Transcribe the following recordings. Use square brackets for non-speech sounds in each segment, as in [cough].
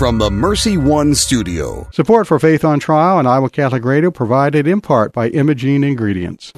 from the Mercy One studio. Support for Faith on Trial and Iowa Catholic Radio provided in part by Imogene Ingredients.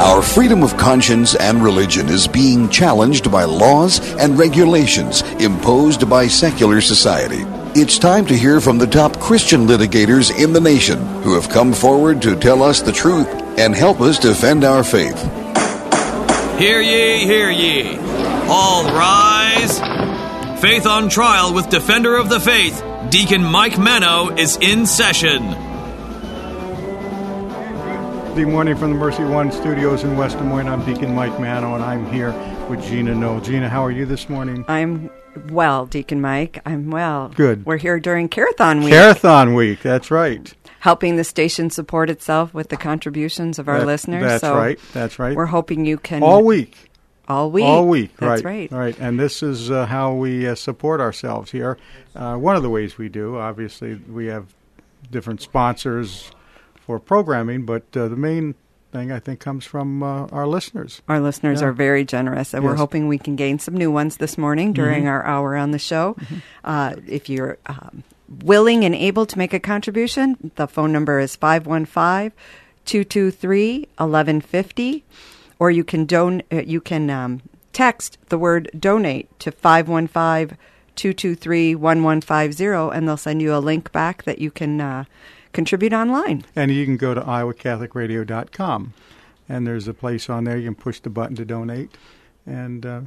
Our freedom of conscience and religion is being challenged by laws and regulations imposed by secular society. It's time to hear from the top Christian litigators in the nation who have come forward to tell us the truth and help us defend our faith. Hear ye, hear ye. All rise. Faith on Trial with Defender of the Faith, Deacon Mike Manno, is in session. Good morning from the Mercy One studios in West Des Moines. I'm Deacon Mike Manno, and I'm here with Gina Knoll. Gina, how are you this morning? I'm well, Deacon Mike. I'm well. Good. We're here during Carathon Week. Carathon Week, that's right. Helping the station support itself with the contributions of our That- listeners. That's so right. That's right. We're hoping you can all week. all week. All week. That's right. right. Right. And this is uh, how we uh, support ourselves here. Uh, one of the ways we do, obviously, we have different sponsors for programming, but uh, the main thing I think comes from uh, our listeners. Our listeners Yeah. are very generous, and we're hoping we can gain some new ones this morning during our hour on the show. Uh, if you're um, willing and able to make a contribution, the phone number is 515 223 1150, or you can, don- uh, you can um, text the word donate to 515 223 1150, and they'll send you a link back that you can uh, contribute online. And you can go to iowacatholicradio.com, and there's a place on there you can push the button to donate, and uh,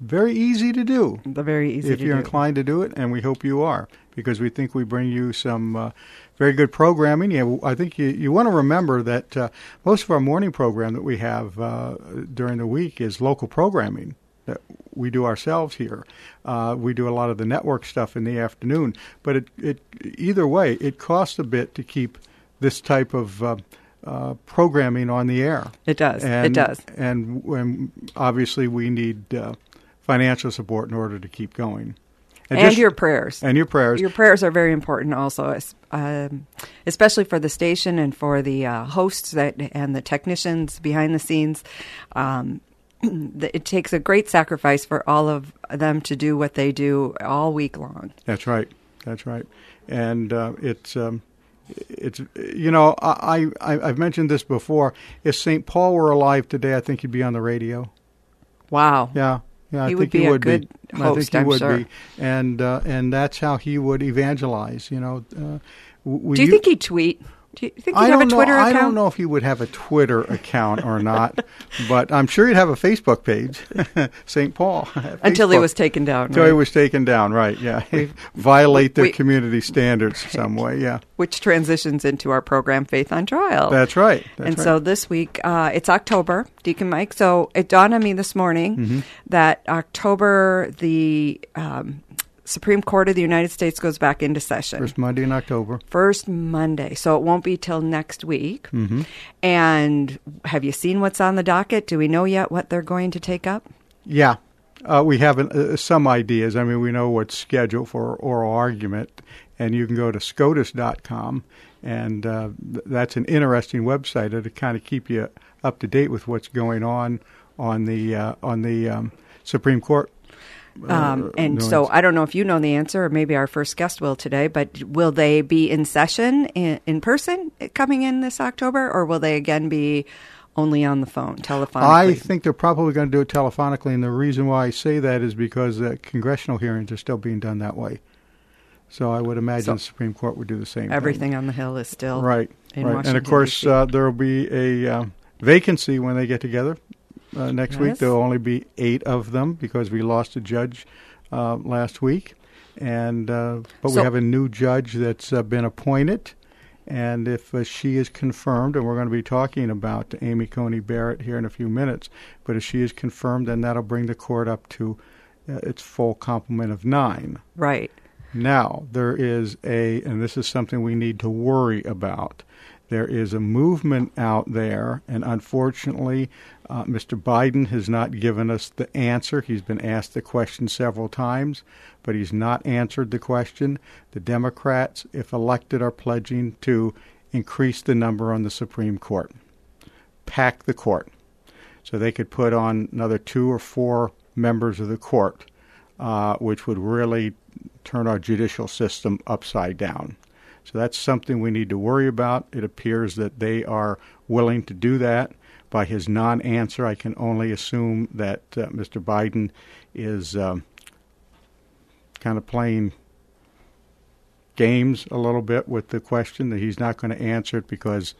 very easy to do. They're very easy if you're do. inclined to do it, and we hope you are, because we think we bring you some uh, very good programming. Yeah, I think you, you want to remember that uh, most of our morning program that we have uh, during the week is local programming that we do ourselves here. Uh, we do a lot of the network stuff in the afternoon, but it, it either way, it costs a bit to keep this type of uh, uh, programming on the air. It does. And, it does. And when, obviously, we need uh, financial support in order to keep going. And, just- your prayers. and your prayers. Your prayers are very important, also, um, especially for the station and for the uh, hosts that and the technicians behind the scenes. Um, it takes a great sacrifice for all of them to do what they do all week long. That's right. That's right. And uh, it's um, it's you know I, I I've mentioned this before. If St. Paul were alive today, I think he'd be on the radio. Wow. Yeah. Yeah, I He think would be he a would good be. I host, think he I'm would sure. be, and uh, and that's how he would evangelize. You know, uh, we, Do you think he'd tweet? Do you think he'd have a Twitter know. account? I don't know if he would have a Twitter account or not, [laughs] but I'm sure he'd have a Facebook page, [laughs] St. Paul. [laughs] Until he was taken down. Until he was taken down, right? Yeah, violate their we- community standards some way. Yeah, Which transitions into our program, Faith on Trial. that's right. That's and right. so this week, uh, it's October, Deacon Mike. So it dawned on me this morning Mm-hmm. that October, the um, Supreme Court of the United States goes back into session. first Monday in October. First Monday. So it won't be till next week. Mm-hmm. And have you seen what's on the docket? Do we know yet what they're going to take up? Yeah, uh, we have an, uh, some ideas. I mean, we know what's scheduled for oral argument, and you can go to SCOTUS.com, and uh, th- that's an interesting website to kind of keep you up to date with what's going on on the uh, on the um, Supreme Court. Um, and no, so it's- I don't know if you know the answer, or maybe our first guest will today, but will they be in session in, in person coming in this October, or will they again be only on the phone, telephonically? I think they're probably going to do it telephonically, and the reason why I say that is because uh, congressional hearings are still being done that way. So I would imagine So- the Supreme Court would do the same. thing. Everything on the Hill is still right, in right. Washington, and of course, uh, there will be a um, vacancy when they get together uh, next week. There will only be eight of them because we lost a judge uh, last week, and uh, but So- we have a new judge that's uh, been appointed. And if uh, she is confirmed, and we're going to be talking about Amy Coney Barrett here in a few minutes, but if she is confirmed, then that'll bring the court up to uh, its full complement of nine. right. Now, there is a, and this is something we need to worry about. There is a movement out there, and unfortunately, uh, Mr. Biden has not given us the answer. He's been asked the question several times, but he's not answered the question. The Democrats, if elected, are pledging to increase the number on the Supreme Court, pack the court, so they could put on another two or four members of the court, uh, which would really turn our judicial system upside down. So that's something we need to worry about. It appears that they are willing to do that. By his non answer, I can only assume that uh, Mr. Biden is um, kind of playing games a little bit with the question, that he's not going to answer it because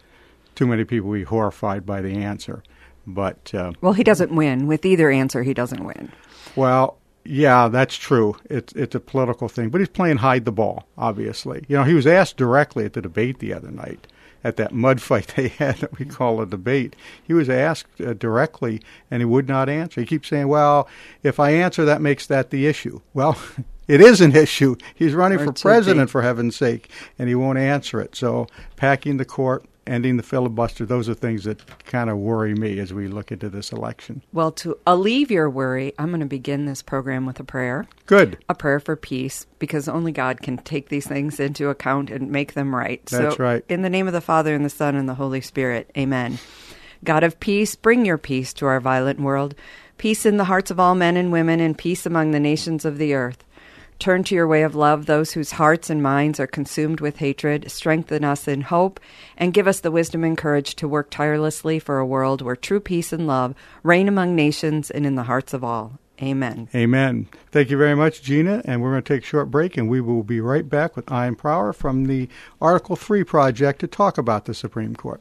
too many people will be horrified by the answer. But uh, well, he doesn't win with either answer. He doesn't win. Well, yeah, that's true. It's it's a political thing, but he's playing hide the ball. Obviously, you know, he was asked directly at the debate the other night at that mud [laughs] fight they had that we call a debate. He was asked uh, directly, and he would not answer. He keeps saying, "Well, if I answer, that makes that the issue." Well. [laughs] It is an issue. He's running for president, for heaven's sake, and he won't answer it. So, packing the court, ending the filibuster, those are things that kind of worry me as we look into this election. Well, to alleviate your worry, I'm going to begin this program with a prayer. Good. A prayer for peace, because only God can take these things into account and make them right. That's so, right. In the name of the Father, and the Son, and the Holy Spirit, amen. God of peace, bring your peace to our violent world, peace in the hearts of all men and women, and peace among the nations of the earth. Turn to your way of love those whose hearts and minds are consumed with hatred. Strengthen us in hope and give us the wisdom and courage to work tirelessly for a world where true peace and love reign among nations and in the hearts of all. Amen. Amen. Thank you very much, Gina. And we're going to take a short break, and we will be right back with Ian Prior from the Article 3 project to talk about the Supreme Court.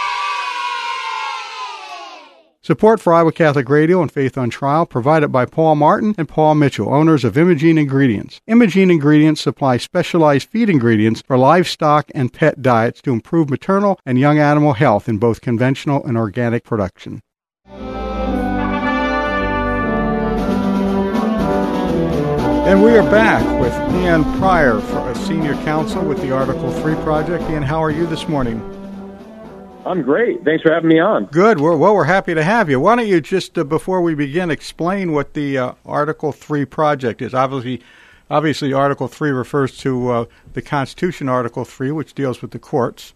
Support for Iowa Catholic Radio and Faith on Trial provided by Paul Martin and Paul Mitchell, owners of Imogene Ingredients. Imogene Ingredients supply specialized feed ingredients for livestock and pet diets to improve maternal and young animal health in both conventional and organic production. And we are back with Ian Prior, a senior counsel with the Article 3 project. Ian, how are you this morning? I'm great. Thanks for having me on. Good. We're, well, we're happy to have you. Why don't you just, uh, before we begin, explain what the uh, Article 3 project is? Obviously, obviously Article 3 refers to uh, the Constitution, Article 3, which deals with the courts.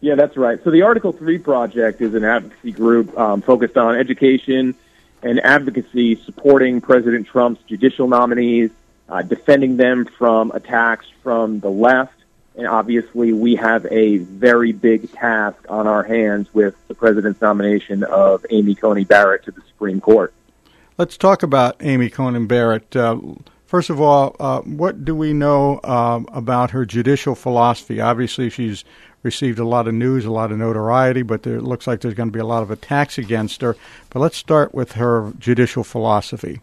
Yeah, that's right. So the Article 3 project is an advocacy group um, focused on education and advocacy supporting President Trump's judicial nominees, uh, defending them from attacks from the left. And obviously, we have a very big task on our hands with the president's nomination of Amy Coney Barrett to the Supreme Court. Let's talk about Amy Coney Barrett. Uh, first of all, uh, what do we know um, about her judicial philosophy? Obviously, she's received a lot of news, a lot of notoriety, but there, it looks like there's going to be a lot of attacks against her. But let's start with her judicial philosophy.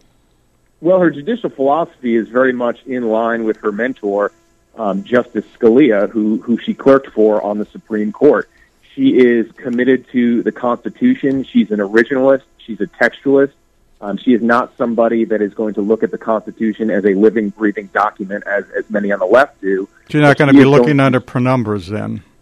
Well, her judicial philosophy is very much in line with her mentor, um, Justice Scalia, who, who she clerked for on the Supreme Court. She is committed to the Constitution. She's an originalist. She's a textualist. Um, she is not somebody that is going to look at the Constitution as a living, breathing document, as, as many on the left do. She's not going to be looking under penumbras then. [laughs]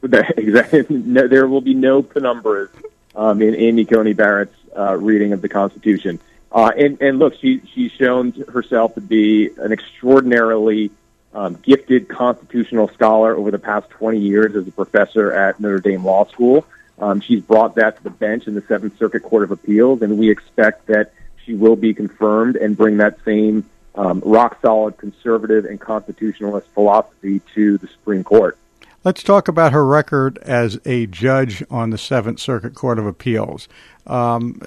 Exactly. No, there will be no penumbras um, in Amy Coney Barrett's uh, reading of the Constitution. Uh, and, and look, she, she's shown herself to be an extraordinarily um, gifted constitutional scholar over the past 20 years as a professor at Notre Dame Law School. Um, she's brought that to the bench in the Seventh Circuit Court of Appeals, and we expect that she will be confirmed and bring that same um, rock solid conservative and constitutionalist philosophy to the Supreme Court. Let's talk about her record as a judge on the Seventh Circuit Court of Appeals. Um,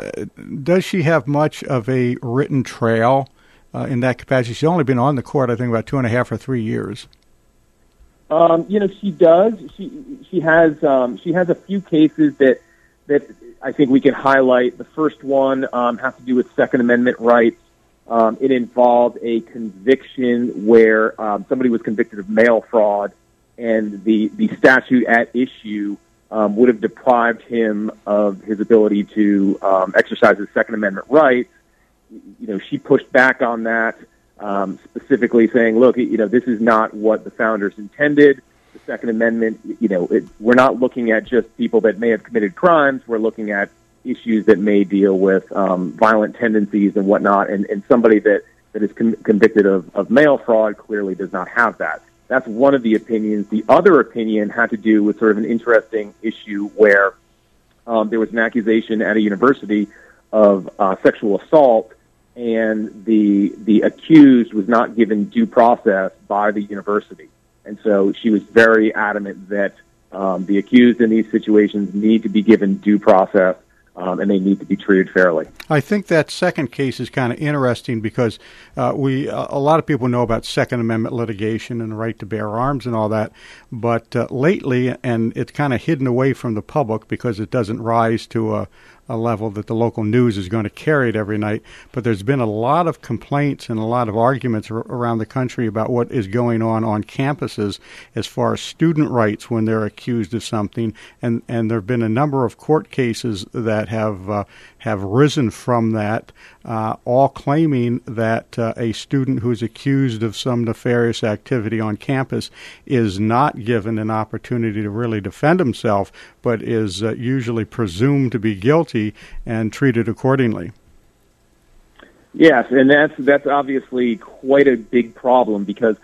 does she have much of a written trail uh, in that capacity? She's only been on the court, I think, about two and a half or three years. Um, you know, she does. She she has um, she has a few cases that that I think we can highlight. The first one um, has to do with Second Amendment rights. Um, it involved a conviction where um, somebody was convicted of mail fraud, and the the statute at issue um, would have deprived him of his ability to um, exercise his Second Amendment rights. You know, she pushed back on that um, specifically saying, look, you know, this is not what the founders intended. The Second Amendment, you know, it, we're not looking at just people that may have committed crimes. We're looking at issues that may deal with um, violent tendencies and whatnot. And, and somebody that, that is con- convicted of, of mail fraud clearly does not have that. That's one of the opinions. The other opinion had to do with sort of an interesting issue where um, there was an accusation at a university of uh, sexual assault and the the accused was not given due process by the university, and so she was very adamant that um, the accused in these situations need to be given due process. Um, and they need to be treated fairly. I think that second case is kind of interesting because uh, we a lot of people know about Second Amendment litigation and the right to bear arms and all that, but uh, lately, and it's kind of hidden away from the public because it doesn't rise to a, a level that the local news is going to carry it every night. But there's been a lot of complaints and a lot of arguments r- around the country about what is going on on campuses as far as student rights when they're accused of something. And, and there have been a number of court cases that have uh, have risen from that, uh, all claiming that uh, a student who's accused of some nefarious activity on campus is not given an opportunity to really defend himself, but is uh, usually presumed to be guilty and treated accordingly. Yes, and that's that's obviously quite a big problem because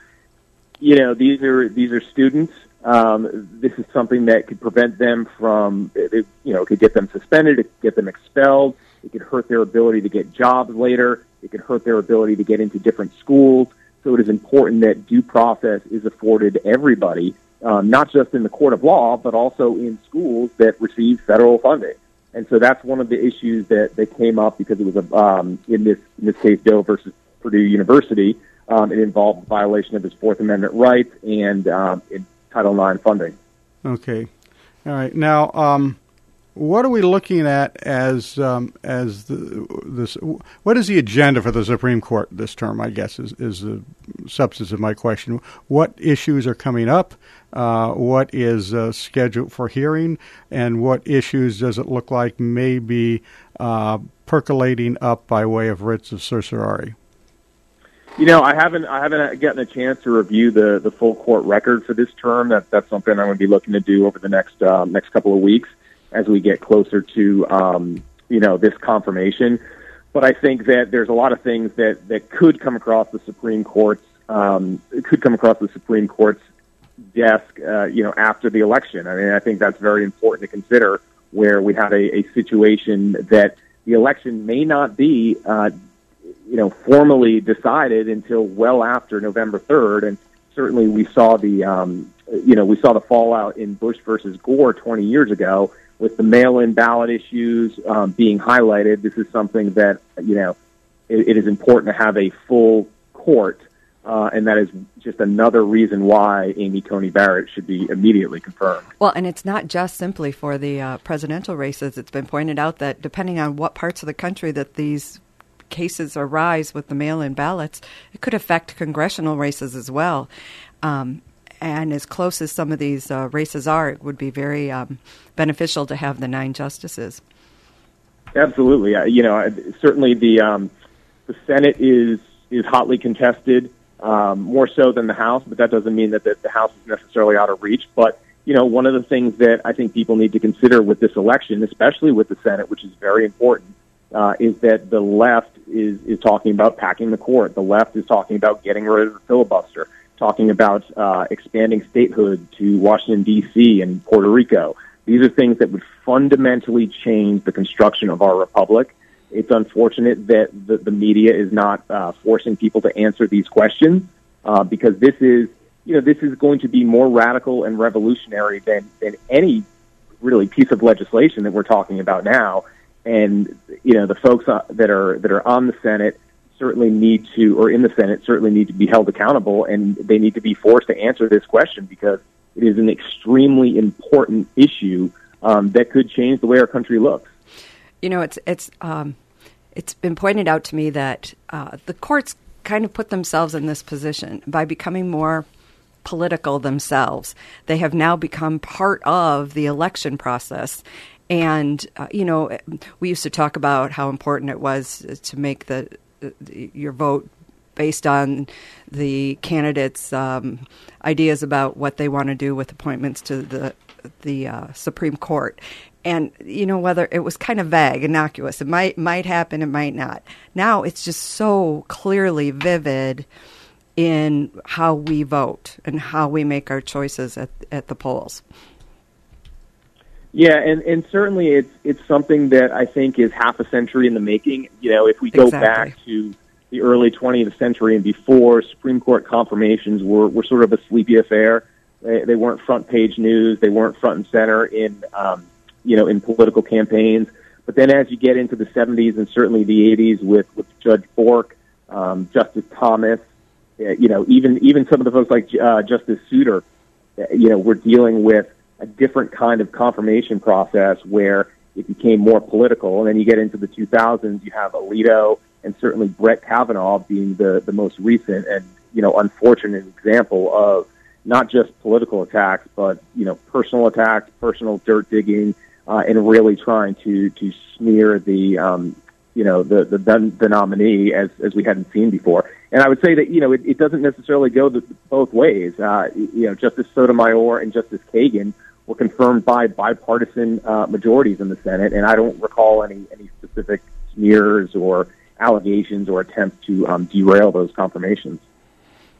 you know these are these are students. Um, this is something that could prevent them from, it, you know, could get them suspended, it could get them expelled, it could hurt their ability to get jobs later, it could hurt their ability to get into different schools. So it is important that due process is afforded everybody, um, not just in the court of law, but also in schools that receive federal funding. And so that's one of the issues that, that came up because it was a, um, in this in this case Doe versus Purdue University. Um, it involved violation of his Fourth Amendment rights and um, it, Title IX funding. Okay, all right. Now, um, what are we looking at as um, as the, this? What is the agenda for the Supreme Court this term? I guess is is the substance of my question. What issues are coming up? Uh, what is uh, scheduled for hearing, and what issues does it look like may be uh, percolating up by way of writs of certiorari? You know, I haven't I haven't gotten a chance to review the the full court record for this term. That that's something I'm going to be looking to do over the next um, next couple of weeks as we get closer to um, you know this confirmation. But I think that there's a lot of things that that could come across the Supreme Court's um, could come across the Supreme Court's desk, uh, you know, after the election. I mean, I think that's very important to consider, where we have a, a situation that the election may not be uh, you know, formally decided until well after November 3rd. And certainly we saw the, um, you know, we saw the fallout in Bush versus Gore 20 years ago with the mail-in ballot issues um, being highlighted. This is something that, you know, it, it is important to have a full court. Uh, and that is just another reason why Amy Coney Barrett should be immediately confirmed. Well, and it's not just simply for the uh, presidential races. It's been pointed out that depending on what parts of the country that these cases arise with the mail in ballots, it could affect congressional races as well. Um, and as close as some of these uh, races are, it would be very um, beneficial to have the nine justices. Absolutely, uh, you know, certainly the um, the Senate is is hotly contested, um, more so than the House, but that doesn't mean that the, the House is necessarily out of reach. But you know, one of the things that I think people need to consider with this election, especially with the Senate, which is very important, uh, is that the left is, is talking about packing the court. The left is talking about getting rid of the filibuster, talking about uh, expanding statehood to Washington, D.C. and Puerto Rico. These are things that would fundamentally change the construction of our republic. It's unfortunate that the, the media is not uh, forcing people to answer these questions uh, because this is, you know, this is going to be more radical and revolutionary than, than any really piece of legislation that we're talking about now and you know the folks uh, that are that are on the Senate certainly need to, or in the Senate certainly need to be held accountable, and they need to be forced to answer this question because it is an extremely important issue um, that could change the way our country looks. You know, it's it's um, it's been pointed out to me that uh, the courts kind of put themselves in this position by becoming more political themselves. They have now become part of the election process. And, uh, you know, we used to talk about how important it was to make the, the your vote based on the candidates' um, ideas about what they want to do with appointments to the the uh, Supreme Court. And you know whether it was kind of vague, innocuous. It might might happen, it might not. Now it's just so clearly vivid in how we vote and how we make our choices at at the polls. Yeah, and, and certainly it's it's something that I think is half a century in the making. You know, if we go exactly. back to the early 20th century and before, Supreme Court confirmations were, were sort of a sleepy affair. They, they weren't front page news. They weren't front and center in um, you know in political campaigns. But then as you get into the 70s and certainly the 80s with, with Judge Bork, um, Justice Thomas, uh, you know even even some of the folks like uh, Justice Souter, uh, you know, we're dealing with a different kind of confirmation process where it became more political. And then you get into the 2000s, you have Alito and certainly Brett Kavanaugh being the, the most recent and, you know, unfortunate example of not just political attacks, but, you know, personal attacks, personal dirt digging, uh, and really trying to, to smear the, um, you know, the, the, the nominee as, as we hadn't seen before. And I would say that, you know, it, it doesn't necessarily go the, both ways. Uh, you know, Justice Sotomayor and Justice Kagan were confirmed by bipartisan uh, majorities in the Senate, and I don't recall any any specific smears or allegations or attempts to um, derail those confirmations.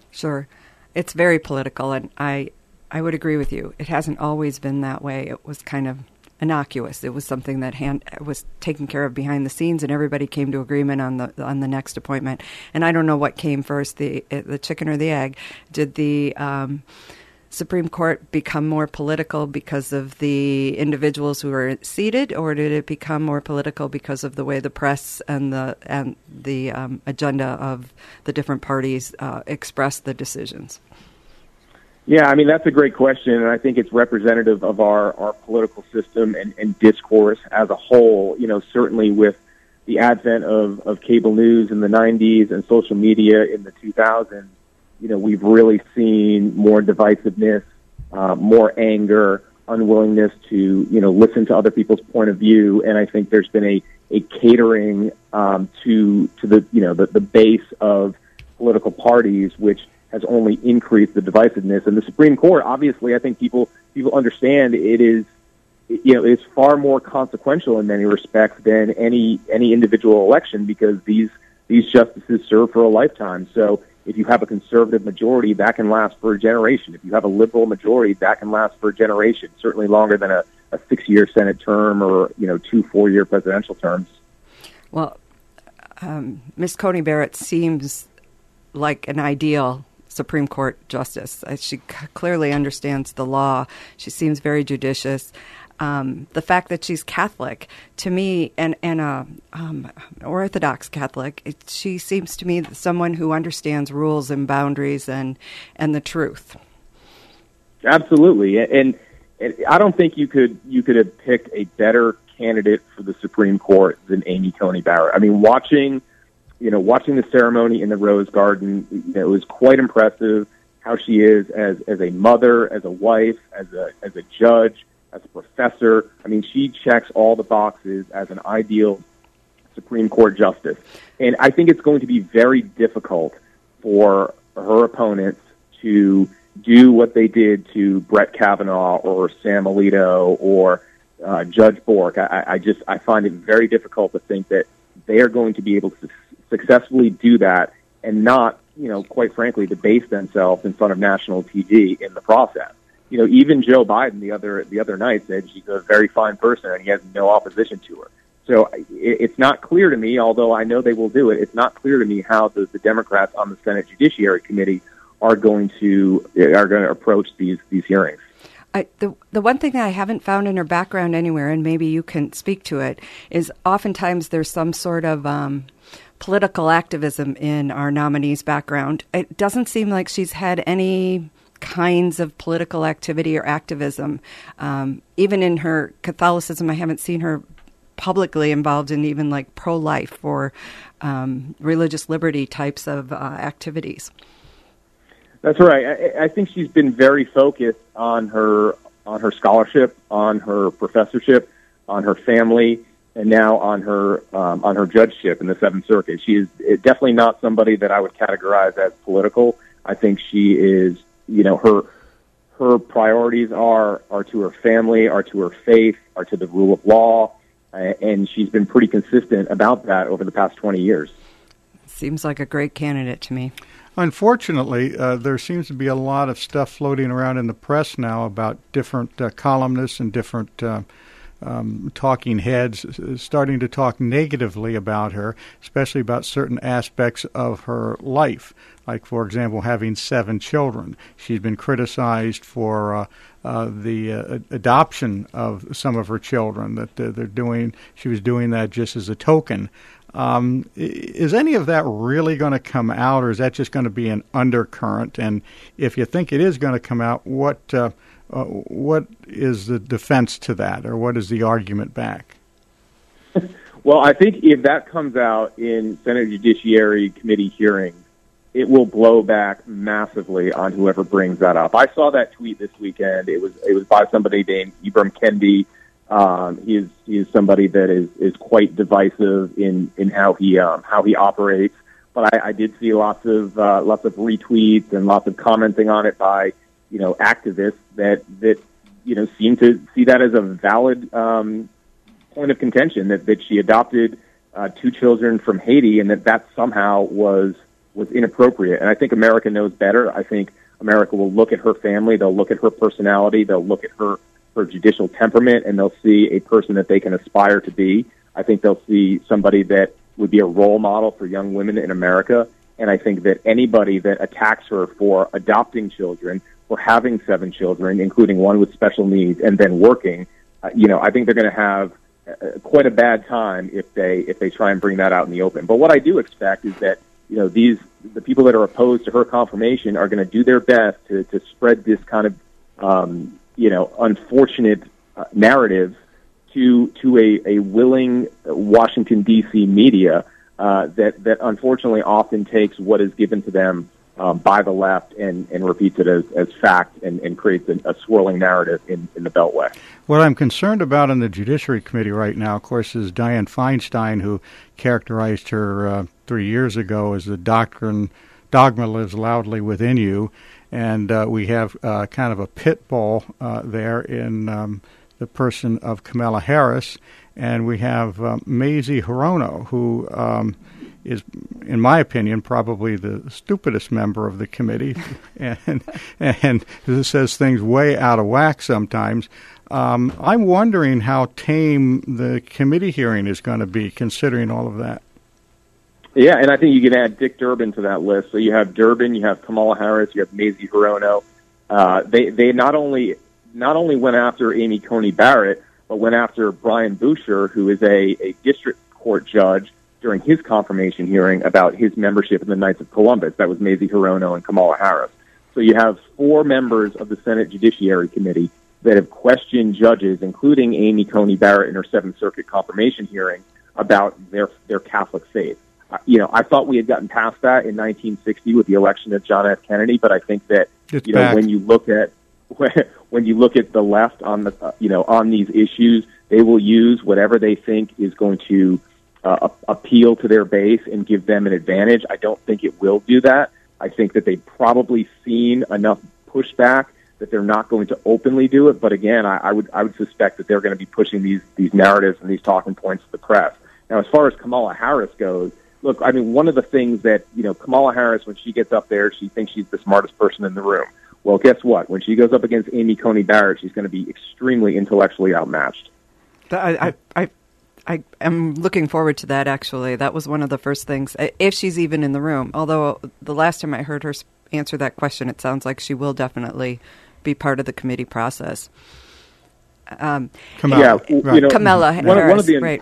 Sure, it's very political, and I I would agree with you. It hasn't always been that way. It was kind of innocuous. It was something that hand, was taken care of behind the scenes, and everybody came to agreement on the on the next appointment. And I don't know what came first, the the chicken or the egg. Did the um, Supreme Court become more political because of the individuals who were seated, or did it become more political because of the way the press and the and the um, agenda of the different parties uh, expressed the decisions? Yeah, I mean that's a great question, and I think it's representative of our our political system and, and discourse as a whole. You know, certainly with the advent of, of cable news in the 90s and social media in the 2000s, you know, we've really seen more divisiveness, uh, more anger, unwillingness to, you know, listen to other people's point of view. And I think there's been a, a catering um, to to the you know the, the base of political parties, which has only increased the divisiveness. And the Supreme Court, obviously, I think people people understand it is you know it's far more consequential in many respects than any any individual election because these these justices serve for a lifetime. So if you have a conservative majority, that can last for a generation. If you have a liberal majority, that can last for a generation. Certainly longer than a, a six-year Senate term or you know two four-year presidential terms. Well, um, Miss Coney Barrett seems like an ideal Supreme Court justice. Uh, she clearly understands the law. She seems very judicious. Um, the fact that she's Catholic, to me, and and a um, Orthodox Catholic, it, she seems to me someone who understands rules and boundaries and and the truth. Absolutely, and, and I don't think you could you could have picked a better candidate for the Supreme Court than Amy Coney Barrett. I mean, watching you know watching the ceremony in the Rose Garden, you know, it was quite impressive how she is as as a mother, as a wife, as a as a judge as a professor. I mean, she checks all the boxes as an ideal Supreme Court justice. And I think it's going to be very difficult for her opponents to do what they did to Brett Kavanaugh or Sam Alito or uh, Judge Bork. I, I just I find it very difficult to think that they are going to be able to successfully do that and not, you know, quite frankly, debase themselves in front of national TV in the process you know, even Joe Biden the other the other night said she's a very fine person and he has no opposition to her. So it, it's not clear to me, although I know they will do it. It's not clear to me how the, the Democrats on the Senate Judiciary Committee are going to are going to approach these these hearings. I, the the one thing I haven't found in her background anywhere, and maybe you can speak to it, is oftentimes there's some sort of um, political activism in our nominee's background. It doesn't seem like she's had any kinds of political activity or activism. Um, even in her Catholicism, I haven't seen her publicly involved in even like pro life or um, religious liberty types of uh, activities. That's right. I, I think she's been very focused on her on her scholarship, on her professorship, on her family, and now on her um, on her judgeship in the Seventh Circuit. She is definitely not somebody that I would categorize as political. I think she is you know her her priorities are are to her family, are to her faith, are to the rule of law, and she's been pretty consistent about that over the past 20 years. Seems like a great candidate to me. Unfortunately, uh, there seems to be a lot of stuff floating around in the press now about different uh, columnists and different uh, um, talking heads starting to talk negatively about her, especially about certain aspects of her life like for example having seven children. She's been criticized for uh, uh, the uh, adoption of some of her children. That they're doing, she was doing that just as a token. Um, is any of that really going to come out, or is that just going to be an undercurrent? And if you think it is going to come out, what uh, uh, what is the defense to that, or what is the argument back? [laughs] Well, I think if that comes out in Senate Judiciary Committee hearings, it will blow back massively on whoever brings that up. I saw that tweet this weekend. It was it was by somebody named Ibram Kendi. Um, he is he is somebody that is is quite divisive in in how he um, how he operates. But I, I did see lots of uh, lots of retweets and lots of commenting on it by you know activists that that you know seem to see that as a valid um, point of contention that that she adopted uh, two children from Haiti and that that somehow was was inappropriate. And I think America knows better. I think America will look at her family, they'll look at her personality, they'll look at her her judicial temperament, and they'll see a person that they can aspire to be. I think they'll see somebody that would be a role model for young women in America. And I think that anybody that attacks her for adopting children, for having seven children, including one with special needs, and then working, uh, you know, I think they're going to have uh, quite a bad time if they if they try and bring that out in the open. But what I do expect is that you know, these the people that are opposed to her confirmation are going to do their best to, to spread this kind of, um, you know, unfortunate uh, narrative to to a, a willing Washington D.C. media uh, that that unfortunately often takes what is given to them um, by the left and, and repeats it as, as fact and, and creates a, a swirling narrative in, in the Beltway. What I'm concerned about in the Judiciary Committee right now, of course, is Dianne Feinstein, who characterized her uh, three years ago as the doctrine dogma lives loudly within you, and uh, we have uh, kind of a pit bull uh, there in um, the person of Kamala Harris, and we have uh, Mazie Hirono, who um, is, in my opinion, probably the stupidest member of the committee, [laughs] and and says things way out of whack sometimes. Um, I'm wondering how tame the committee hearing is going to be, considering all of that. Yeah, and I think you can add Dick Durbin to that list. So you have Durbin, you have Kamala Harris, you have Mazie Hirono. Uh, they they not only not only went after Amy Coney Barrett, but went after Brian Buescher, who is a, a district court judge during his confirmation hearing about his membership in the Knights of Columbus. That was Mazie Hirono and Kamala Harris. So you have four members of the Senate Judiciary Committee that have questioned judges, including Amy Coney Barrett in her Seventh Circuit confirmation hearing, about their their Catholic faith. Uh, you know, I thought we had gotten past that in 1960 with the election of John F. Kennedy, but I think that it's you know back. when you look at [laughs] when you look at the left on the uh, you know on these issues, they will use whatever they think is going to uh, appeal to their base and give them an advantage. I don't think it will do that. I think that they've probably seen enough pushback that they're not going to openly do it. But again, I, I would I would suspect that they're going to be pushing these these narratives and these talking points to the press. Now, as far as Kamala Harris goes, look, I mean, one of the things that you know Kamala Harris, when she gets up there, she thinks she's the smartest person in the room. Well, guess what? When she goes up against Amy Coney Barrett, she's going to be extremely intellectually outmatched. I, I, I, I am looking forward to that. Actually, that was one of the first things, if she's even in the room. Although the last time I heard her answer that question, it sounds like she will definitely be part of the committee process. Um, Kamala, yeah, right. you know, Kamala one, Harris, one of the right?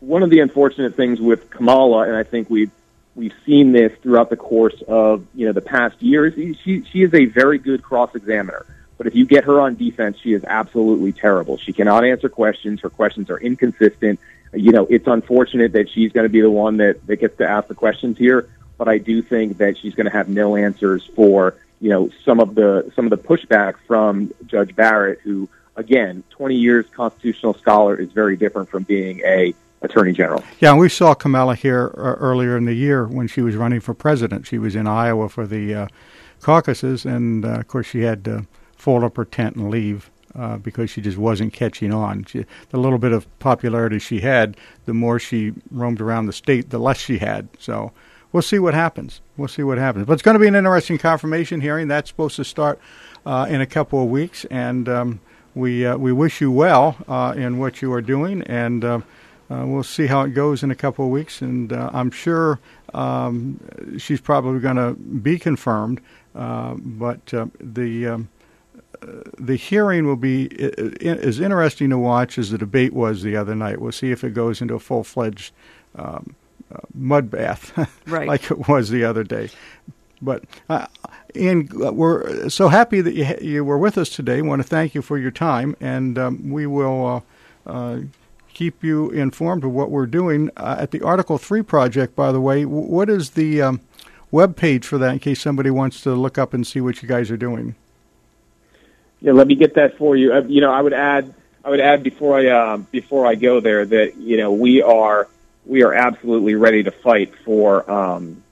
One of the unfortunate things with Kamala, and I think we've we've seen this throughout the course of you know the past years. She she is a very good cross examiner, but if you get her on defense, she is absolutely terrible. She cannot answer questions. Her questions are inconsistent. You know, it's unfortunate that she's going to be the one that that gets to ask the questions here. But I do think that she's going to have no answers for you know some of the some of the pushback from Judge Barrett, who again, 20 years constitutional scholar is very different from being a attorney general. Yeah, and we saw Kamala here uh, earlier in the year when she was running for president. She was in Iowa for the uh, caucuses, and uh, of course, she had to fold up her tent and leave. Uh, because she just wasn't catching on. She, the little bit of popularity she had, the more she roamed around the state, the less she had. So we'll see what happens. We'll see what happens. But it's going to be an interesting confirmation hearing. That's supposed to start uh, in a couple of weeks, and um, we uh, we wish you well in what you are doing, and uh, uh, we'll see how it goes in a couple of weeks. And uh, I'm sure um, she's probably going to be confirmed, uh, but uh, the um, uh, the hearing will be i- as interesting to watch as the debate was the other night. We'll see if it goes into a full fledged um, uh, mud bath [laughs] Right. like it was the other day. But uh, Ian, uh, we're so happy that you you were with us today. want to thank you for your time, and um, we will uh, uh, keep you informed of what we're doing uh, at the Article Three project. By the way, what is the um, web page for that? In case somebody wants to look up and see what you guys are doing. Yeah, let me get that for you. Uh, you know, I would add, I would add before I uh, before I go there that you know we are we are absolutely ready to fight for um,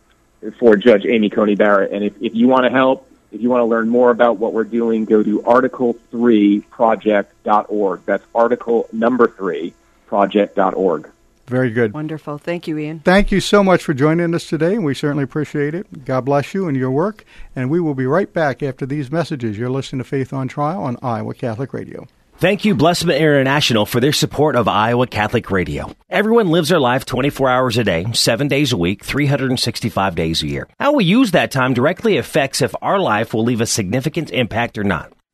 for Judge Amy Coney Barrett. And if, if you want to help, if you want to learn more about what we're doing, go to article3project.org. That's article number three project.org. Very good. Wonderful. Thank you, Ian. Thank you so much for joining us today. We certainly appreciate it. God bless you and your work. And we will be right back after these messages. You're listening to Faith on Trial on Iowa Catholic Radio. Thank you, Blessman International, for their support of Iowa Catholic Radio. Everyone lives their life 24 hours a day, 7 days a week, 365 days a year. How we use that time directly affects if our life will leave a significant impact or not.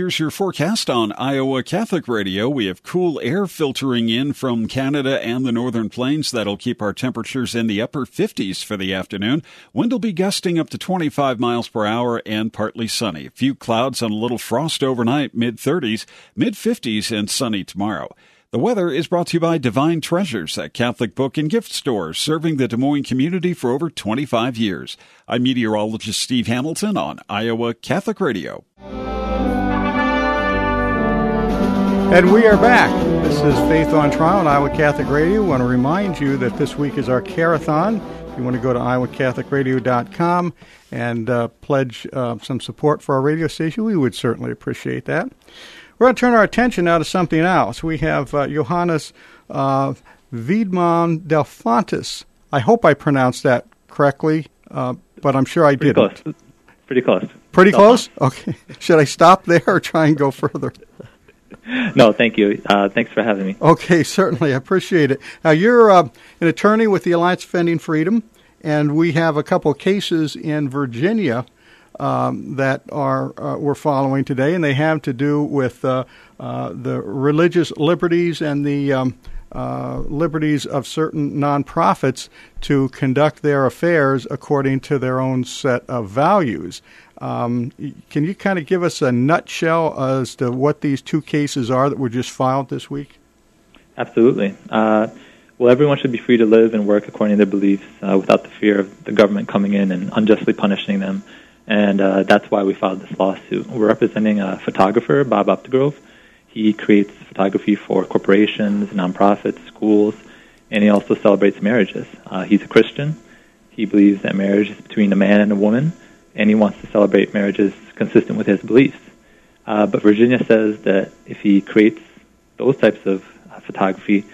Here's your forecast on Iowa Catholic Radio. We have cool air filtering in from Canada and the northern plains that'll keep our temperatures in the upper 50s for the afternoon. Wind will be gusting up to 25 miles per hour and partly sunny. A few clouds and a little frost overnight, mid 30s, mid 50s, and sunny tomorrow. The weather is brought to you by Divine Treasures, a Catholic book and gift store serving the Des Moines community for over 25 years. I'm meteorologist Steve Hamilton on Iowa Catholic Radio. And we are back. This is Faith on Trial on Iowa Catholic Radio. I want to remind you that this week is our Carathon. If you want to go to iowacatholicradio.com and uh, pledge uh, some support for our radio station, we would certainly appreciate that. We're going to turn our attention now to something else. We have uh, Johannes uh, Wiedmann del Fontes. I hope I pronounced that correctly, uh, but I'm sure I Pretty didn't. Close. Pretty close. Pretty close? Okay. [laughs] Should I stop there or try and go further? No, thank you. Uh, thanks for having me. Okay, certainly. I appreciate it. Now, you're uh, an attorney with the Alliance Defending Freedom, and we have a couple cases in Virginia um, that are uh, we're following today, and they have to do with uh, uh, the religious liberties and the um, uh, liberties of certain nonprofits to conduct their affairs according to their own set of values. Um, can you kind of give us a nutshell as to what these two cases are that were just filed this week? Absolutely. Uh, well, everyone should be free to live and work according to their beliefs uh, without the fear of the government coming in and unjustly punishing them. And uh, that's why we filed this lawsuit. We're representing a photographer, Bob Updegrove. He creates photography for corporations, nonprofits, schools, and he also celebrates marriages. Uh, he's a Christian. He believes that marriage is between a man and a woman, and he wants to celebrate marriages consistent with his beliefs. Uh, but Virginia says that if he creates those types of uh, photography,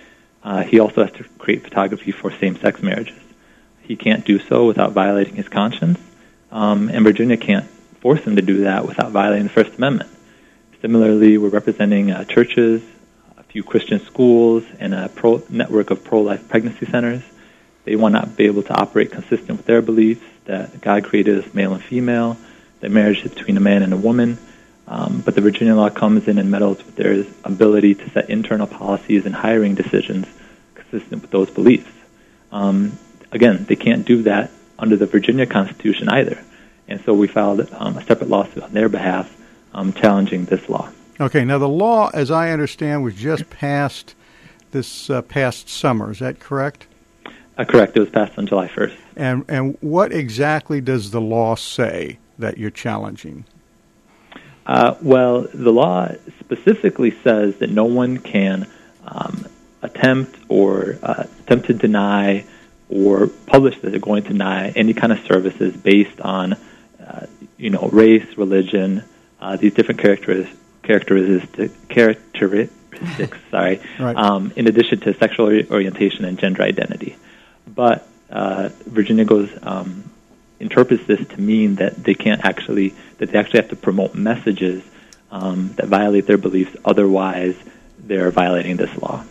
uh, he also has to create photography for same-sex marriages. He can't do so without violating his conscience, um, and Virginia can't force him to do that without violating the First Amendment. Similarly, we're representing uh, churches, a few Christian schools, and a pro- network of pro-life pregnancy centers. They will not be able to operate consistent with their beliefs that God created us male and female, that marriage is between a man and a woman. Um, but the Virginia law comes in and meddles with their ability to set internal policies and hiring decisions consistent with those beliefs. Um, again, they can't do that under the Virginia Constitution either. And so we filed um, a separate lawsuit on their behalf um, challenging this law. Okay, now the law, as I understand, was just passed this uh, past summer. Is that correct? Uh, correct. It was passed on July 1st. And and what exactly does the law say that you're challenging? Uh, well, the law specifically says that no one can um, attempt or uh, attempt to deny or publish that they're going to deny any kind of services based on, uh, you know, race, religion, uh, these different characteristics, characteristics, characteristics [laughs] sorry, Right. um, in addition to sexual orientation and gender identity. But uh, Virginia goes um, interprets this to mean that they can't actually that they actually have to promote messages um, that violate their beliefs. Otherwise, they're violating this law.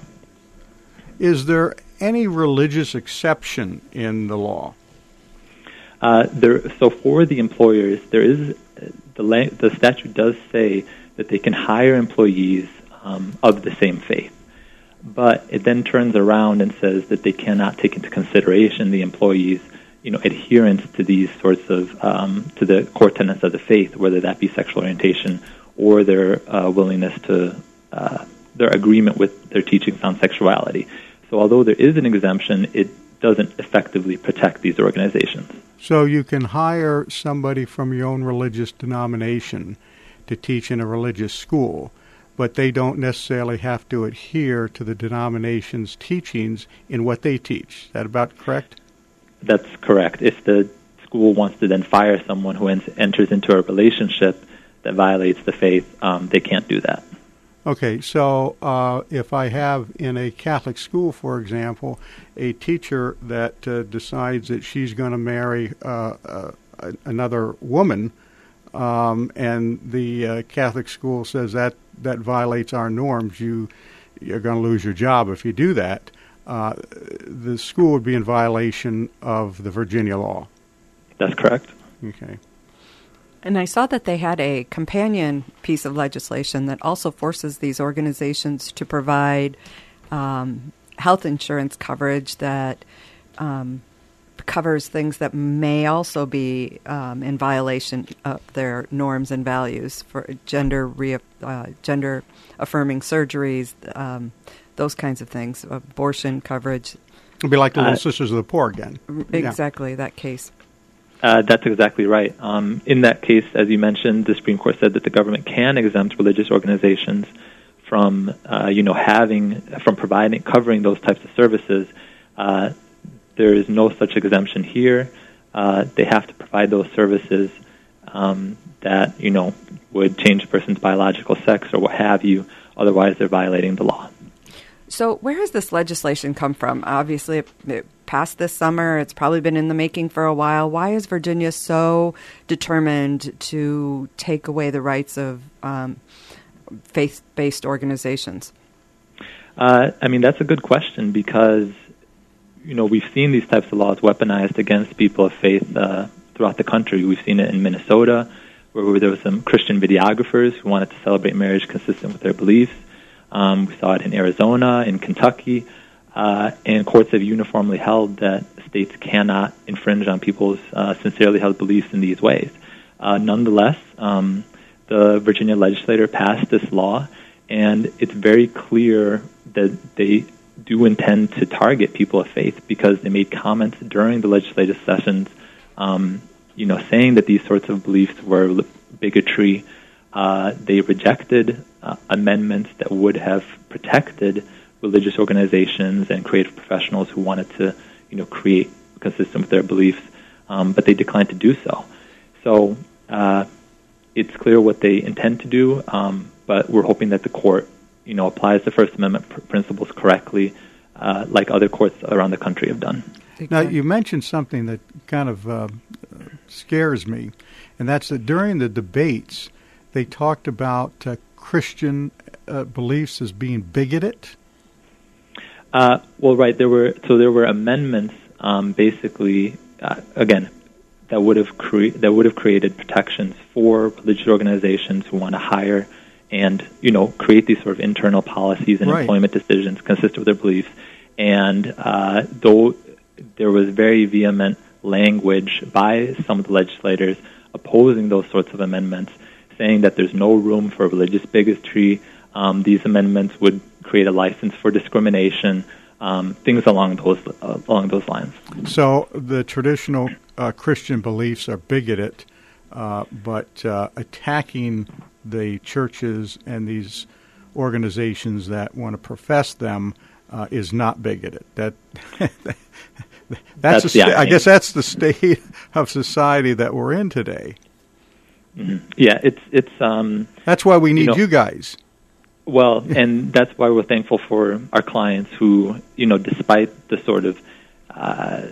Is there any religious exception in the law? Uh, there, so for the employers, there is the la- the statute does say that they can hire employees um, of the same faith, but it then turns around and says that they cannot take into consideration the employees, you know, adherence to these sorts of um, to the core tenets of the faith, whether that be sexual orientation or their uh, willingness to uh, their agreement with their teachings on sexuality. So although there is an exemption, it doesn't effectively protect these organizations. So you can hire somebody from your own religious denomination to teach in a religious school, but they don't necessarily have to adhere to the denomination's teachings in what they teach. Is that about correct? That's correct. If the school wants to then fire someone who en- enters into a relationship that violates the faith, um, they can't do that. Okay, so uh, if I have in a Catholic school, for example, a teacher that uh, decides that she's going to marry uh, uh, another woman, um, and the uh, Catholic school says that that violates our norms, you you're going to lose your job if you do that. Uh, the school would be in violation of the Virginia law. That's correct. Okay. And I saw that they had a companion piece of legislation that also forces these organizations to provide um, health insurance coverage that um, covers things that may also be um, in violation of their norms and values for gender re- uh, gender affirming surgeries, um, those kinds of things, abortion coverage. It'd be like the Little Uh, Sisters of the Poor again. Yeah. Exactly that case. Uh, that's exactly right. Um, in that case, as you mentioned, the Supreme Court said that the government can exempt religious organizations from, uh, you know, having from providing covering those types of services. Uh, there is no such exemption here. Uh, they have to provide those services um, that you know would change a person's biological sex or what have you. Otherwise, they're violating the law. So, where has this legislation come from? Obviously, it, it passed this summer. It's probably been in the making for a while. Why is Virginia so determined to take away the rights of um, faith based organizations? Uh, I mean, that's a good question because, you know, we've seen these types of laws weaponized against people of faith uh, throughout the country. We've seen it in Minnesota, where there were some Christian videographers who wanted to celebrate marriage consistent with their beliefs. Um, we saw it in Arizona, in Kentucky, uh, and courts have uniformly held that states cannot infringe on people's uh, sincerely held beliefs in these ways. Uh, nonetheless, um, the Virginia legislature passed this law, and it's very clear that they do intend to target people of faith because they made comments during the legislative sessions, um, you know, saying that these sorts of beliefs were bigotry. Uh, they rejected uh, amendments that would have protected religious organizations and creative professionals who wanted to, you know, create consistent with their beliefs, um, but they declined to do so. So uh, it's clear what they intend to do, um, but we're hoping that the court, you know, applies the First Amendment pr- principles correctly, uh, like other courts around the country have done. Now, you mentioned something that kind of uh, scares me, and that's that during the debates, they talked about uh, Christian uh, beliefs as being bigoted. Uh, well, right. There were so there were amendments, um, basically, uh, again, that would have cre- that would have created protections for religious organizations who want to hire and you know create these sort of internal policies and Right. employment decisions consistent with their beliefs. And uh, though there was very vehement language by some of the legislators opposing those sorts of amendments, saying that there's no room for religious bigotry. Um, these amendments would create a license for discrimination, um, things along those uh, along those lines. So the traditional uh, Christian beliefs are bigoted, uh, but uh, attacking the churches and these organizations that want to profess them uh, is not bigoted. That [laughs] that's, That's sta- I guess that's the state [laughs] of society that we're in today. Mm-hmm. Yeah, it's it's um, That's why we need know- you guys. Well, and that's why we're thankful for our clients who, you know, despite the sort of uh,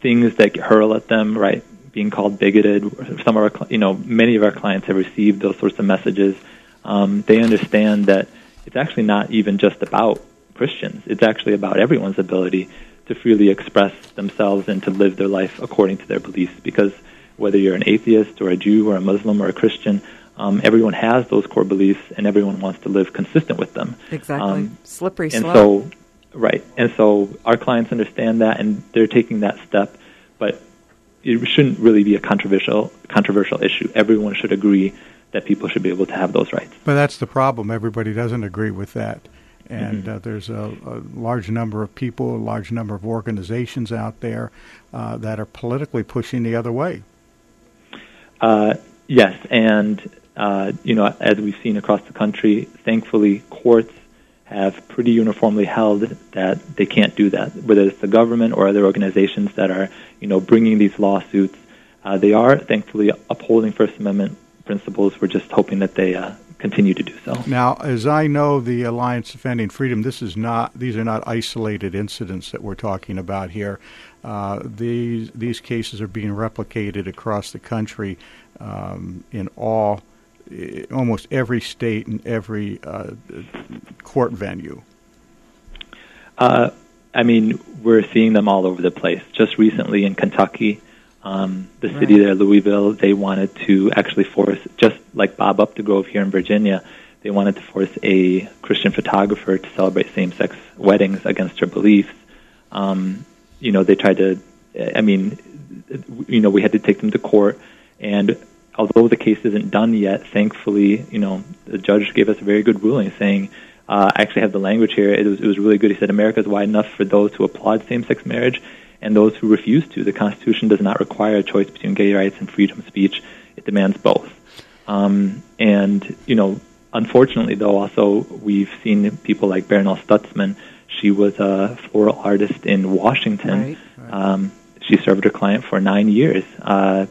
things that get hurl at them, right, being called bigoted, some of our, you know, many of our clients have received those sorts of messages. Um, they understand that it's actually not even just about Christians. It's actually about everyone's ability to freely express themselves and to live their life according to their beliefs. Because whether you're an atheist or a Jew or a Muslim or a Christian, um, everyone has those core beliefs, and everyone wants to live consistent with them. Exactly. Um, Slippery and so, right, and so our clients understand that, and they're taking that step. But it shouldn't really be a controversial controversial issue. Everyone should agree that people should be able to have those rights. But that's the problem. Everybody doesn't agree with that. And Mhm. uh, there's a, a large number of people, a large number of organizations out there uh, that are politically pushing the other way. Uh, yes, and uh, you know, as we've seen across the country, thankfully, courts have pretty uniformly held that they can't do that. Whether it's the government or other organizations that are, you know, bringing these lawsuits, uh, they are thankfully upholding First Amendment principles. We're just hoping that they uh, continue to do so. Now, as I know, the Alliance Defending Freedom, this is not; these are not isolated incidents that we're talking about here. Uh, these these cases are being replicated across the country um, in all, almost every state and every uh, court venue. Uh, I mean, we're seeing them all over the place. Just recently in Kentucky, um, the city Right. there, Louisville, they wanted to actually force, just like Bob Updegrove here in Virginia, they wanted to force a Christian photographer to celebrate same-sex weddings against her beliefs. Um, you know, they tried to. I mean, you know, we had to take them to court, and although the case isn't done yet, thankfully, you know, the judge gave us a very good ruling saying. Uh, I actually have the language here. It was, it was really good. He said, America is wide enough for those who applaud same sex marriage and those who refuse to. The Constitution does not require a choice between gay rights and freedom of speech, it demands both. Um, and, you know, unfortunately, though, also we've seen people like Barronelle Stutzman. She was a floral artist in Washington. Right. Um, she served her client for nine years. Uh,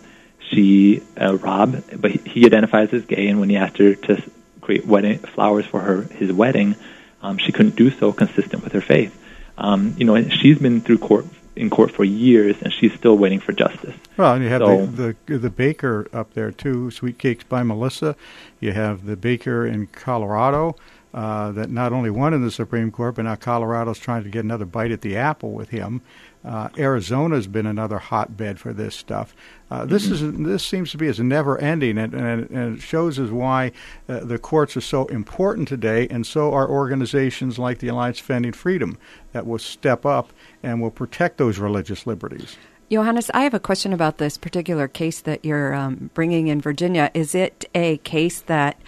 she, uh, Rob, but he, he identifies as gay, and when he asked her to create wedding flowers for her his wedding, um, she couldn't do so consistent with her faith. Um, you know, and she's been through court in court for years, and she's still waiting for justice. Well, and you have So- the, the the baker up there too, Sweetcakes by Melissa. You have the baker in Colorado uh, that not only won in the Supreme Court, but now Colorado's trying to get another bite at the apple with him. Uh, Arizona's been another hotbed for this stuff. Uh, this is this seems to be as never ending, and, and, and it shows us why uh, the courts are so important today, and so are organizations like the Alliance Defending Freedom that will step up and will protect those religious liberties. Johannes, I have a question about this particular case that you're um, bringing in Virginia. Is it a case that,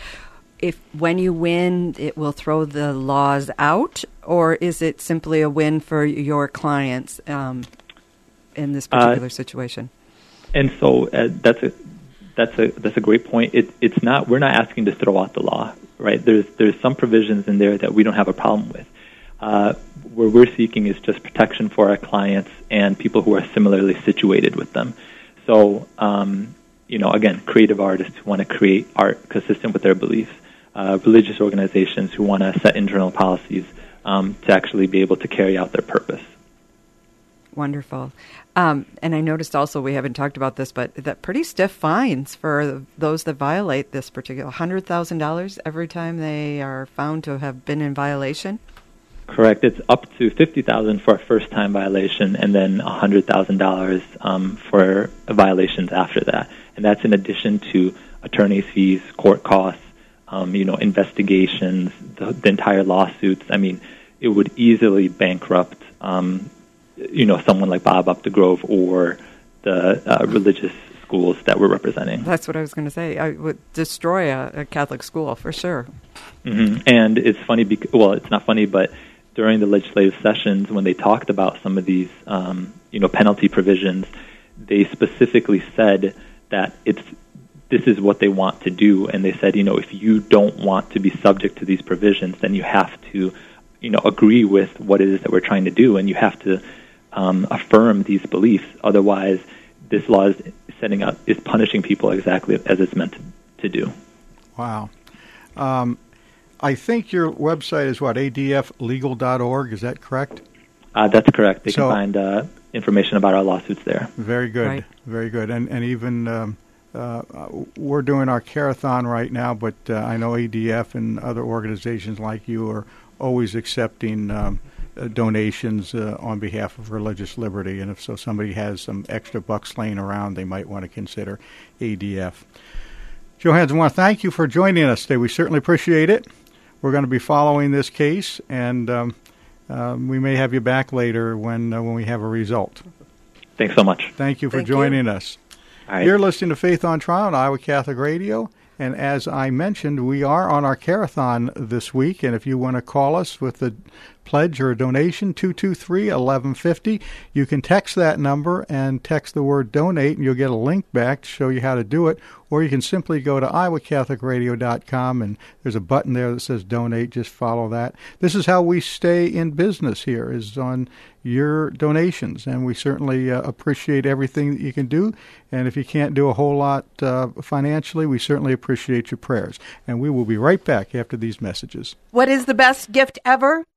if when you win, it will throw the laws out, or is it simply a win for your clients um, in this Uh, particular situation? And so uh, that's a that's a that's a great point. It, it's not we're not asking to throw out the law, right? There's there's some provisions in there that we don't have a problem with. Uh, where we're seeking is just protection for our clients and people who are similarly situated with them. So, um, you know, again, creative artists who want to create art consistent with their beliefs, uh, religious organizations who want to set internal policies um, to actually be able to carry out their purpose. Wonderful. Um, and I noticed also we haven't talked about this, but that pretty stiff fines for those that violate this particular hundred thousand dollars every time they are found to have been in violation. Correct. It's up to fifty thousand for a first-time violation, and then a hundred thousand dollars um, for violations after that. And that's in addition to attorney's fees, court costs, um, you know, investigations, the, the entire lawsuits. I mean, it would easily bankrupt, um, you know, someone like Bob Updegrove or the uh, religious schools that we're representing. That's what I was going to say. I would destroy a, a Catholic school for sure. hmm And it's funny because well, it's not funny, but during the legislative sessions when they talked about some of these, um, you know, penalty provisions, they specifically said that it's this is what they want to do, and they said, you know, if you don't want to be subject to these provisions, then you have to, you know, agree with what it is that we're trying to do, and you have to um, affirm these beliefs. Otherwise, this law is setting up is punishing people exactly as it's meant to, to do. Wow. Um, I think your website is what adflegal.org. Is that correct? Uh, that's correct. They So- can find uh, information about our lawsuits there. Very good, Right. very good, and and even um, uh, we're doing our carathon right now, but uh, I know ADF and other organizations like you are always accepting um, uh, donations uh, on behalf of religious liberty, and if so, somebody has some extra bucks laying around, they might want to consider ADF. Johans, I want to thank you for joining us today. We certainly appreciate it. We're going to be following this case, and um, um, we may have you back later when uh, when we have a result. Thanks so much. Thank you for Thank you. joining us. All right. You're listening to Faith on Trial on Iowa Catholic Radio. And as I mentioned, we are on our carathon this week. And if you want to call us with a pledge or a donation, 223 1150, you can text that number and text the word donate, and you'll get a link back to show you how to do it. Or you can simply go to iowacatholicradio.com, and there's a button there that says donate. Just follow that. This is how we stay in business here, is on your donations. And we certainly uh, appreciate everything that you can do. And if you can't do a whole lot uh, financially, we certainly appreciate your prayers. And we will be right back after these messages. What is the best gift ever?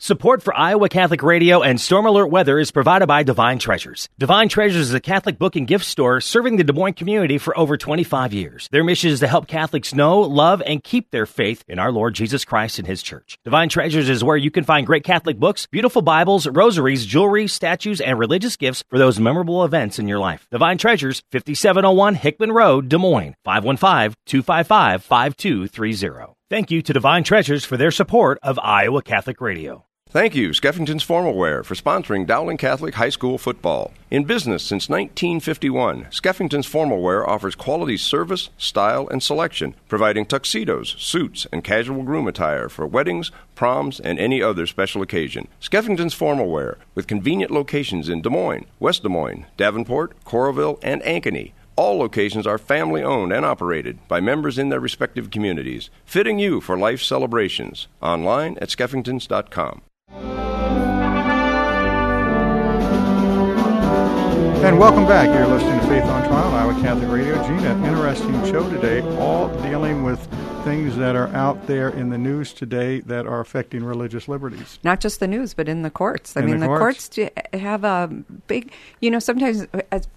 Support for Iowa Catholic Radio and Storm Alert Weather is provided by Divine Treasures. Divine Treasures is a Catholic book and gift store serving the Des Moines community for over 25 years. Their mission is to help Catholics know, love, and keep their faith in our Lord Jesus Christ and His Church. Divine Treasures is where you can find great Catholic books, beautiful Bibles, rosaries, jewelry, statues, and religious gifts for those memorable events in your life. Divine Treasures, 5701 Hickman Road, Des Moines, 515-255-5230. Thank you to Divine Treasures for their support of Iowa Catholic Radio. Thank you, Skeffington's Formal Wear, for sponsoring Dowling Catholic High School football. In business since 1951, Skeffington's Formal Wear offers quality service, style, and selection, providing tuxedos, suits, and casual groom attire for weddings, proms, and any other special occasion. Skeffington's Formal Wear, with convenient locations in Des Moines, West Des Moines, Davenport, Coralville, and Ankeny. All locations are family owned and operated by members in their respective communities, fitting you for life celebrations. Online at skeffingtons.com. And welcome back. You're listening to Faith on Trial, Iowa Catholic Radio. Gina, interesting show today, all dealing with things that are out there in the news today that are affecting religious liberties. Not just the news, but in the courts. I In mean, the the, courts. courts. have a big, you know, sometimes as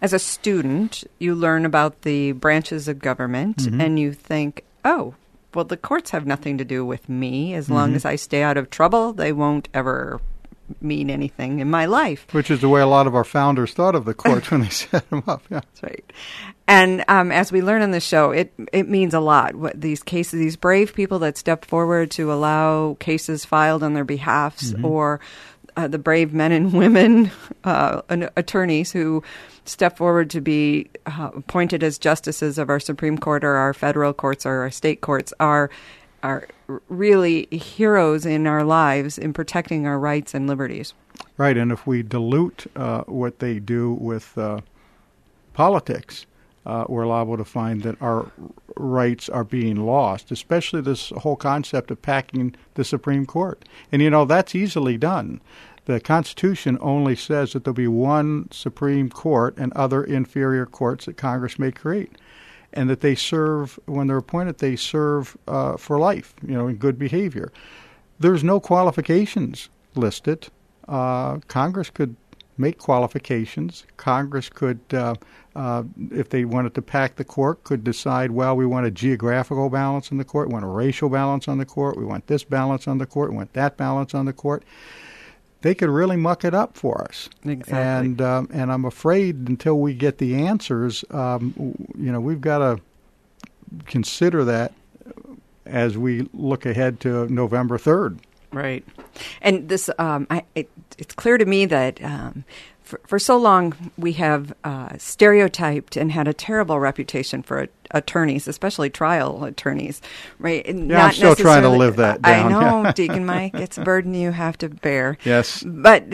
as a student, you learn about the branches of government Mhm. and you think, oh, well, the courts have nothing to do with me. As long Mhm. as I stay out of trouble, they won't ever mean anything in my life. Which is the way a lot of our founders thought of the courts when they [laughs] set them up. Yeah. That's right. And um, as we learn on the show, it it means a lot. What these cases, these brave people that stepped forward to allow cases filed on their behalfs, Mhm. or uh, the brave men and women [laughs] uh, an- attorneys who step forward to be uh, appointed as justices of our Supreme Court or our federal courts or our state courts are are really heroes in our lives in protecting our rights and liberties. Right, and if we dilute uh, what they do with uh, politics, uh, we're liable to find that our rights are being lost, especially this whole concept of packing the Supreme Court. And you know, that's easily done. The Constitution only says that there'll be one Supreme Court and other inferior courts that Congress may create. And that they serve, when they're appointed, they serve uh, for life, you know, in good behavior. There's no qualifications listed. Uh, Congress could make qualifications. Congress could, uh, uh, if they wanted to pack the court, could decide, well, we want a geographical balance in the court, we want a racial balance on the court, we want this balance on the court, we want that balance on the court. They could really muck it up for us. Exactly. And um, and I'm afraid until we get the answers, um, you know, we've got to consider that as we look ahead to November 3rd. Right. And this, um, I, it, it's clear to me that um, for, for so long we have uh, stereotyped and had a terrible reputation for attorneys, especially trial attorneys. Right. And Yeah, I'm not still trying to live that I know. [laughs] Deacon Mike. It's a burden you have to bear. Yes. But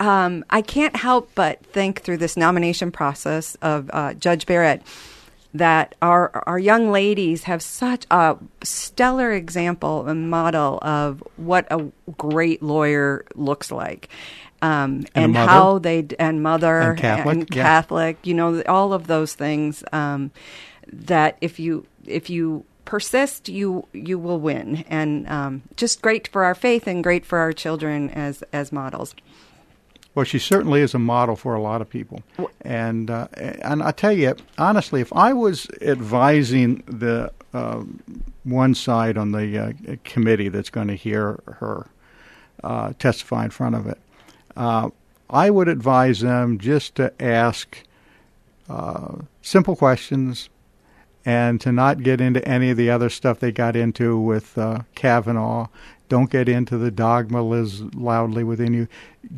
um, I can't help but think through this nomination process of uh, Judge Barrett that our our young ladies have such a stellar example and model of what a great lawyer looks like. Um, And and how they and mother And Catholic, and yeah. You know, all of those things. Um, that if you if you persist, you you will win, and um, just great for our faith and great for our children as as models. Well, she certainly is a model for a lot of people, and uh, and I tell you honestly, if I was advising the uh, one side on the uh, committee that's going to hear her uh, testify in front of it, uh, I would advise them just to ask uh, simple questions and to not get into any of the other stuff they got into with uh, Kavanaugh. Don't get into the dogma lives loudly within you.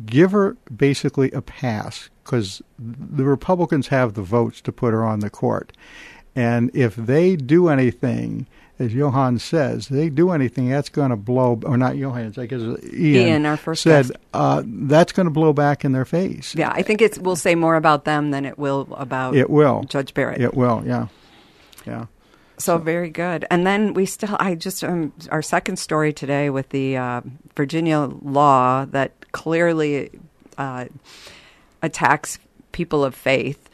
Give her basically a pass because the Republicans have the votes to put her on the court. And if they do anything, as Johan says, they do anything that's going to blow, or not Johan, I guess Ian, Ian, our first said, uh, that's going to blow back in their face. Yeah, I think it will say more about them than it will about It will. Judge Barrett. It will, yeah. Yeah. So very good. And then we still, I just, um, our second story today with the uh, Virginia law that clearly uh, attacks people of faith.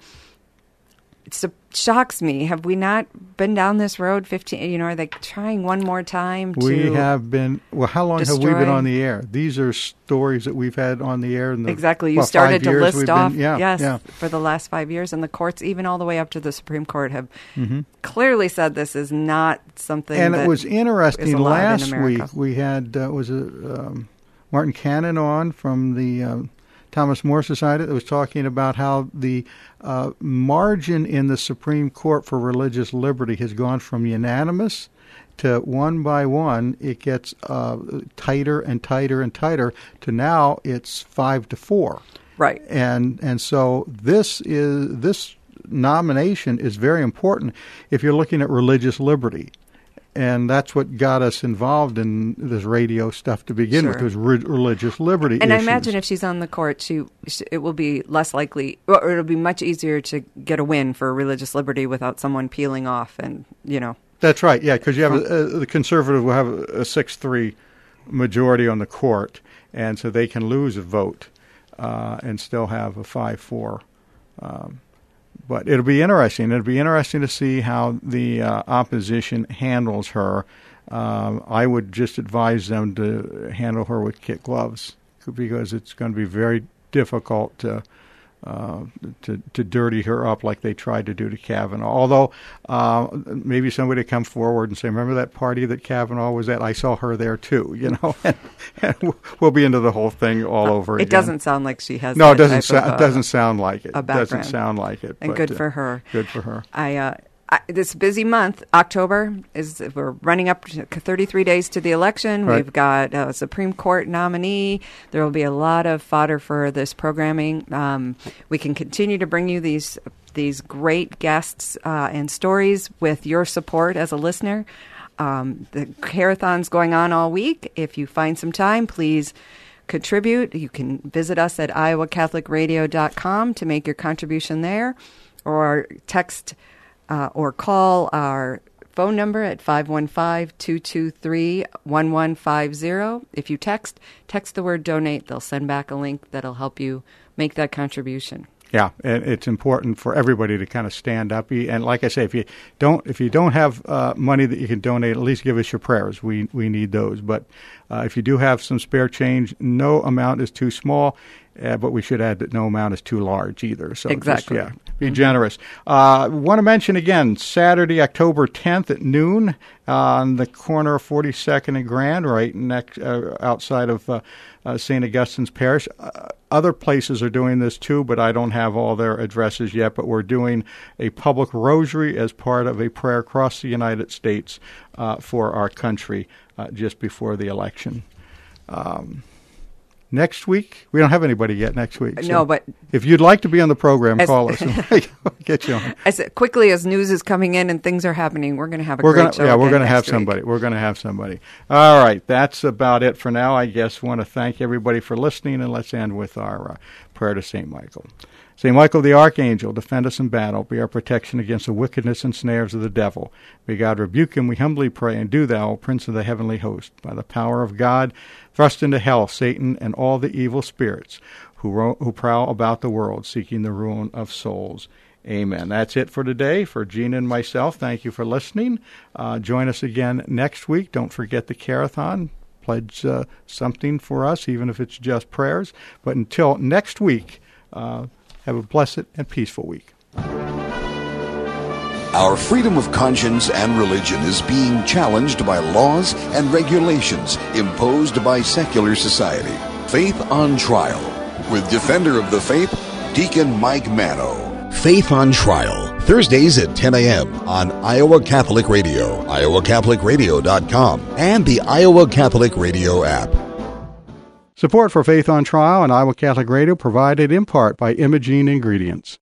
It su- shocks me. Have we not been down this road 15? You know, are they trying one more time to. We have been. Well, how long have we been on the air? These are stories that we've had on the air. In the, Exactly. You what, started to list off, Been, yeah, yes, yeah. for the last five years, and the courts, even all the way up to the Supreme Court, have Mhm. clearly said this is not something. And it was interesting. allowed in Last week we had uh, was a, um, Martin Cannon on from the um, Thomas More Society that was talking about how the uh, margin in the Supreme Court for religious liberty has gone from unanimous to one by one. It gets uh, tighter and tighter and tighter to now it's five to four. Right. And and so this is this nomination is very important if you're looking at religious liberty. And that's what got us involved in this radio stuff to begin with Sure. was re- religious liberty. And I imagine if she's on the court, she, she it will be less likely, or it'll be much easier to get a win for religious liberty without someone peeling off, and you know. That's right. Yeah, because you have a, uh, the conservative will have a six-three majority on the court, and so they can lose a vote uh, and still have a five-four. Um, but it'll be interesting. It'll be interesting to see how the uh, opposition handles her. Um, I would just advise them to handle her with kid gloves because it's going to be very difficult to uh, to to dirty her up like they tried to do to Kavanaugh. Although uh, maybe somebody come forward and say, "Remember that party that Kavanaugh was at? I saw her there too." You know, [laughs] and, and we'll be into the whole thing all over again. it again. doesn't sound like she has. No, it doesn't. Sound, of, it doesn't sound like it. a doesn't sound like it. And good uh, for her. Good for her. I, uh, I this busy month, October is we're running up to 33 days to the election. Right. We've got a Supreme Court nominee. There will be a lot of fodder for this programming. Um, we can continue to bring you these these great guests uh, and stories with your support as a listener. Um, the Carathon's going on all week. If you find some time, please contribute. You can visit us at iowacatholicradio.com to make your contribution there, or text uh, or call our phone number at 515-223-1150. If you text, text the word donate. They'll send back a link that'll help you make that contribution. Yeah, and it's important for everybody to kind of stand up. And like I say, if you don't, if you don't have uh, money that you can donate, at least give us your prayers. We we need those. But uh, if you do have some spare change, no amount is too small. Uh, but we should add that no amount is too large either. So just, Exactly. yeah, be generous. Uh, Want to mention again Saturday, October 10th at noon on the corner of 42nd and Grand, right next uh, outside of uh, uh, St. Augustine's Parish. Uh, other places are doing this too, but I don't have all their addresses yet. But we're doing a public rosary as part of a prayer across the United States uh, for our country uh, just before the election. Um, next week, we don't have anybody yet next week. so No, but- if you'd like to be on the program, As- call us. [laughs] Get you on. As quickly as news is coming in and things are happening, we're going to have a we're great gonna, show. yeah, we're gonna have next week. somebody. We're gonna have somebody. All right, that's about it for now. I guess want to thank everybody for listening, and let's end with our uh, prayer to Saint Michael. Saint Michael the Archangel, defend us in battle, be our protection against the wickedness and snares of the devil. May God rebuke him, we humbly pray, and do thou, O Prince of the heavenly host, by the power of God, thrust into hell Satan and all the evil spirits who, ro- who prowl about the world seeking the ruin of souls. Amen. That's it for today. For Gina and myself, thank you for listening. Uh, join us again next week. Don't forget the Carathon. Pledge uh, something for us, even if it's just prayers. But until next week, uh, have a blessed and peaceful week. Our freedom of conscience and religion is being challenged by laws and regulations imposed by secular society. Faith on Trial with Defender of the Faith, Deacon Mike Manno. Faith on Trial, Thursdays at 10 a.m. on Iowa Catholic Radio, iowacatholicradio.com, and the Iowa Catholic Radio app. Support for Faith on Trial and Iowa Catholic Radio provided in part by Imogene Ingredients.